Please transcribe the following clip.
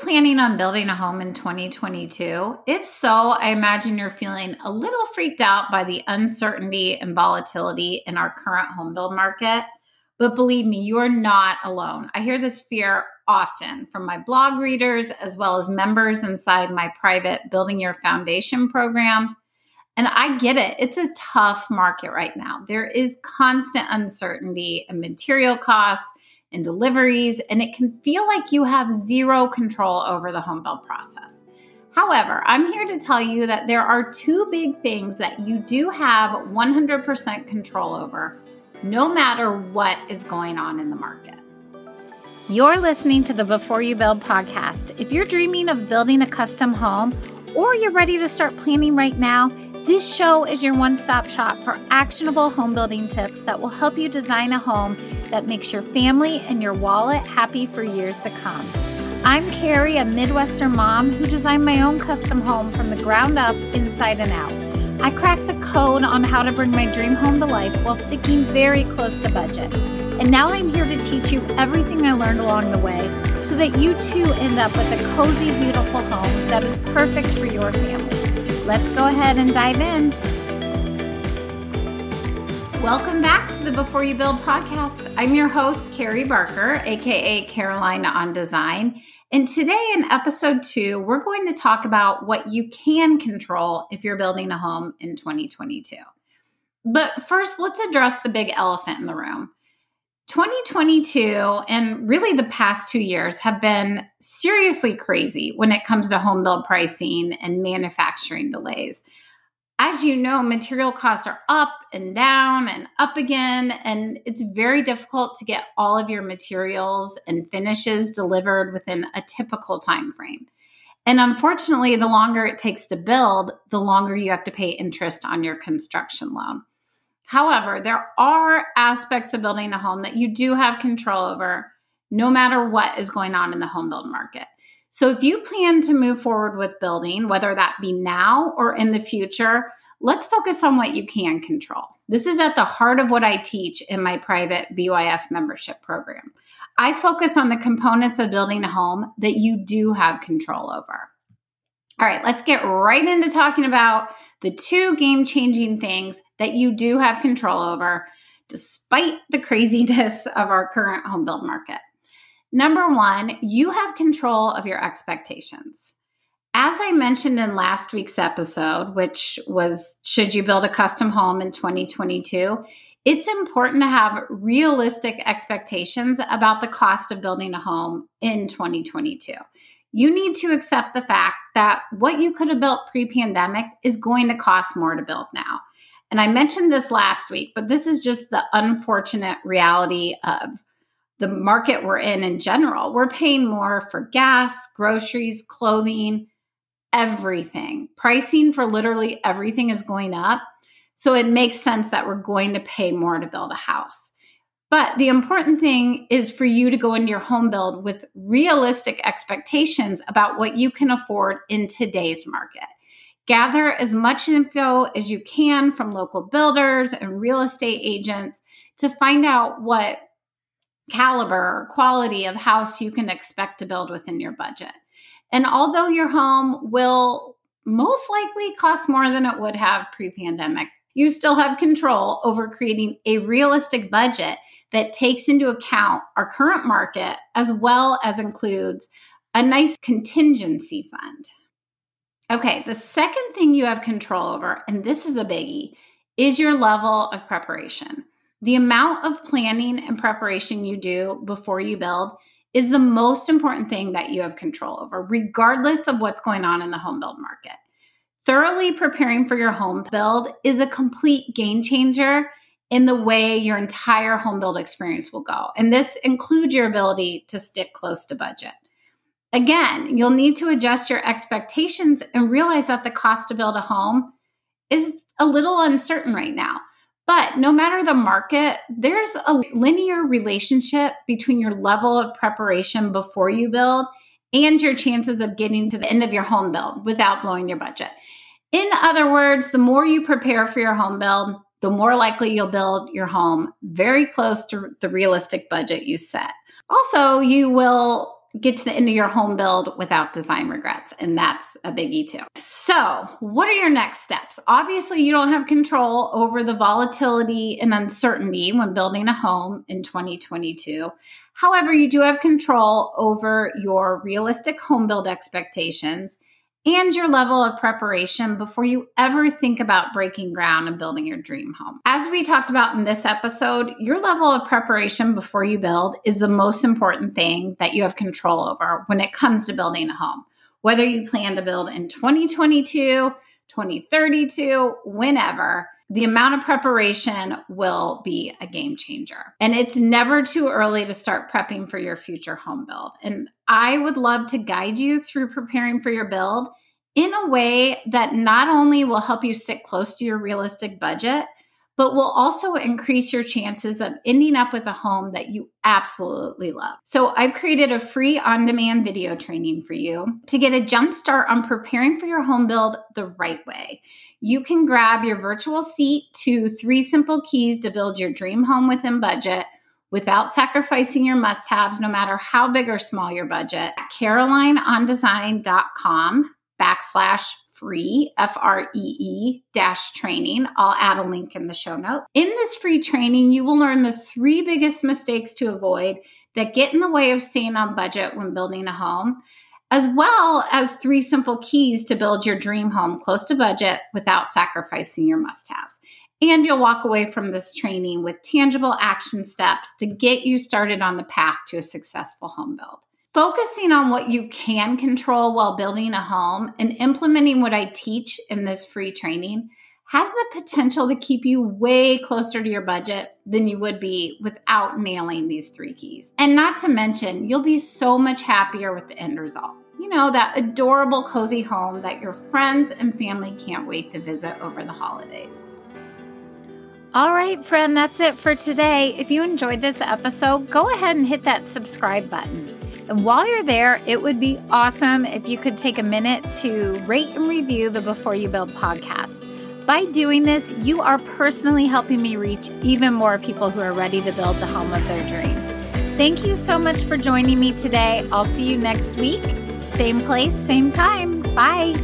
planning on building a home in 2022? If so, I imagine you're feeling a little freaked out by the uncertainty and volatility in our current home build market. But believe me, you are not alone. I hear this fear often from my blog readers as well as members inside my private Building Your Foundation program. And I get it. It's a tough market right now. There is constant uncertainty and material costs and deliveries, and it can feel like you have zero control over the home build process. However, I'm here to tell you that there are two big things that you do have 100% control over, no matter what is going on in the market. You're listening to the Before You Build podcast. If you're dreaming of building a custom home or you're ready to start planning right now, this show is your one stop shop for actionable home building tips that will help you design a home that makes your family and your wallet happy for years to come. I'm Carrie, a Midwestern mom who designed my own custom home from the ground up, inside and out. I cracked the code on how to bring my dream home to life while sticking very close to budget. And now I'm here to teach you everything I learned along the way so that you too end up with a cozy, beautiful home that is perfect for your family. Let's go ahead and dive in. Welcome back to the Before You Build podcast. I'm your host, Carrie Barker, aka Caroline on Design. And today, in episode two, we're going to talk about what you can control if you're building a home in 2022. But first, let's address the big elephant in the room. 2022 and really the past two years have been seriously crazy when it comes to home build pricing and manufacturing delays. As you know, material costs are up and down and up again, and it's very difficult to get all of your materials and finishes delivered within a typical time frame. And unfortunately, the longer it takes to build, the longer you have to pay interest on your construction loan. However, there are aspects of building a home that you do have control over no matter what is going on in the home build market. So if you plan to move forward with building, whether that be now or in the future, let's focus on what you can control. This is at the heart of what I teach in my private BYF membership program. I focus on the components of building a home that you do have control over. All right, let's get right into talking about the two game changing things that you do have control over, despite the craziness of our current home build market. Number one, you have control of your expectations. As I mentioned in last week's episode, which was Should You Build a Custom Home in 2022? It's important to have realistic expectations about the cost of building a home in 2022 you need to accept the fact that what you could have built pre pandemic is going to cost more to build now. And I mentioned this last week, but this is just the unfortunate reality of the market we're in in general. We're paying more for gas, groceries, clothing, everything. Pricing for literally everything is going up. So it makes sense that we're going to pay more to build a house. But the important thing is for you to go into your home build with realistic expectations about what you can afford in today's market. Gather as much info as you can from local builders and real estate agents to find out what caliber or quality of house you can expect to build within your budget. And although your home will most likely cost more than it would have pre pandemic, you still have control over creating a realistic budget that takes into account our current market as well as includes a nice contingency fund. Okay, the second thing you have control over, and this is a biggie, is your level of preparation. The amount of planning and preparation you do before you build is the most important thing that you have control over, regardless of what's going on in the home build market. Thoroughly preparing for your home build is a complete game changer in the way your entire home build experience will go. And this includes your ability to stick close to budget. Again, you'll need to adjust your expectations and realize that the cost to build a home is a little uncertain right now. But no matter the market, there's a linear relationship between your level of preparation before you build and your chances of getting to the end of your home build without blowing your budget. In other words, the more you prepare for your home build, the more likely you'll build your home very close to the realistic budget you set. Also, you will get to the end of your home build without design regrets. And that's a biggie too. So, what are your next steps? Obviously, you don't have control over the volatility and uncertainty when building a home in 2022. However, you do have control over your realistic home build expectations and your level of preparation before you ever think about breaking ground and building your dream home. As we talked about in this episode, your level of preparation before you build is the most important thing that you have control over when it comes to building a home. Whether you plan to build in 2022, 2032, whenever, the amount of preparation will be a game changer. And it's never too early to start prepping for your future home build. And I would love to guide you through preparing for your build in a way that not only will help you stick close to your realistic budget, but will also increase your chances of ending up with a home that you absolutely love. So, I've created a free on demand video training for you to get a jump start on preparing for your home build the right way. You can grab your virtual seat to three simple keys to build your dream home within budget without sacrificing your must haves, no matter how big or small your budget, at carolineondesign.com backslash free, F R E E dash training. I'll add a link in the show note. In this free training, you will learn the three biggest mistakes to avoid that get in the way of staying on budget when building a home, as well as three simple keys to build your dream home close to budget without sacrificing your must haves. And you'll walk away from this training with tangible action steps to get you started on the path to a successful home build. Focusing on what you can control while building a home and implementing what I teach in this free training has the potential to keep you way closer to your budget than you would be without nailing these three keys. And not to mention, you'll be so much happier with the end result. You know, that adorable, cozy home that your friends and family can't wait to visit over the holidays. All right, friend, that's it for today. If you enjoyed this episode, go ahead and hit that subscribe button. And while you're there, it would be awesome if you could take a minute to rate and review the Before You Build podcast. By doing this, you are personally helping me reach even more people who are ready to build the home of their dreams. Thank you so much for joining me today. I'll see you next week. Same place, same time. Bye.